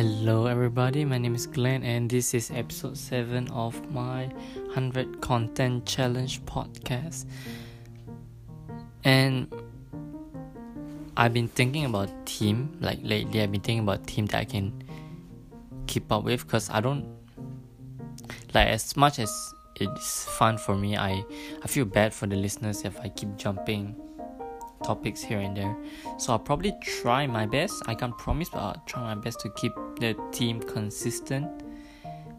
Hello, everybody. My name is Glenn, and this is episode 7 of my 100 Content Challenge podcast. And I've been thinking about team, like lately, I've been thinking about team that I can keep up with because I don't like as much as it's fun for me. I I feel bad for the listeners if I keep jumping topics here and there. So I'll probably try my best. I can't promise, but I'll try my best to keep the team consistent.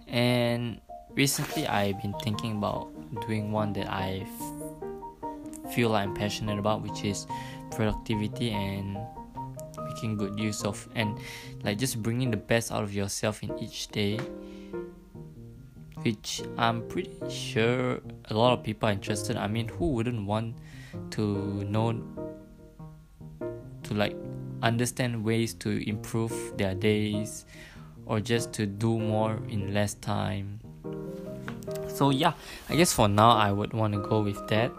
And recently, I've been thinking about doing one that I f- feel I'm passionate about, which is productivity and making good use of and like just bringing the best out of yourself in each day which I'm pretty sure a lot of people are interested. I mean, who wouldn't want to know to like understand ways to improve their days or just to do more in less time. So yeah, I guess for now I would want to go with that.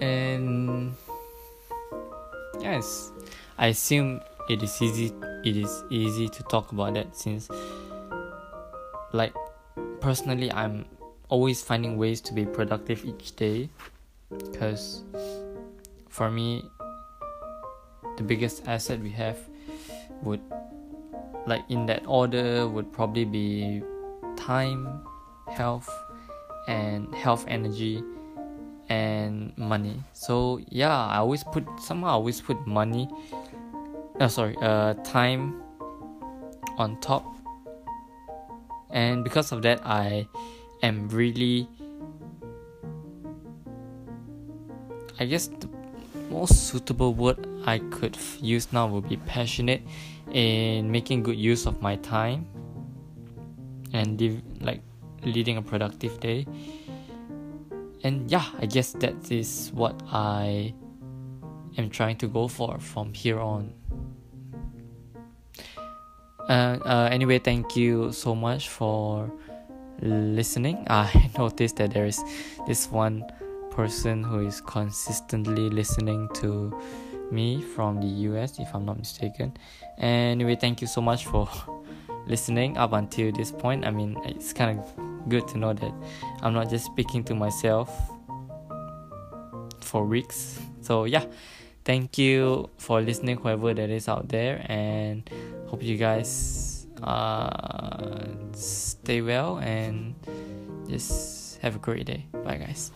And yes, I assume it is easy it is easy to talk about that since like personally I'm always finding ways to be productive each day because for me the biggest asset we have would like in that order would probably be time health and health energy and money. So yeah i always put somehow i always put money no sorry uh time on top. And because of that i am really i guess the most suitable word I could use now would be passionate in making good use of my time and like leading a productive day. And yeah, I guess that is what I am trying to go for from here on. Uh, uh, anyway, thank you so much for listening. I noticed that there is this one person who is consistently listening to me from the US, if I'm not mistaken. Anyway, thank you so much for listening up until this point. I mean, it's kind of good to know that I'm not just speaking to myself for weeks. So, yeah, thank you for listening, whoever that is out there, and hope you guys uh, stay well and just have a great day. Bye, guys.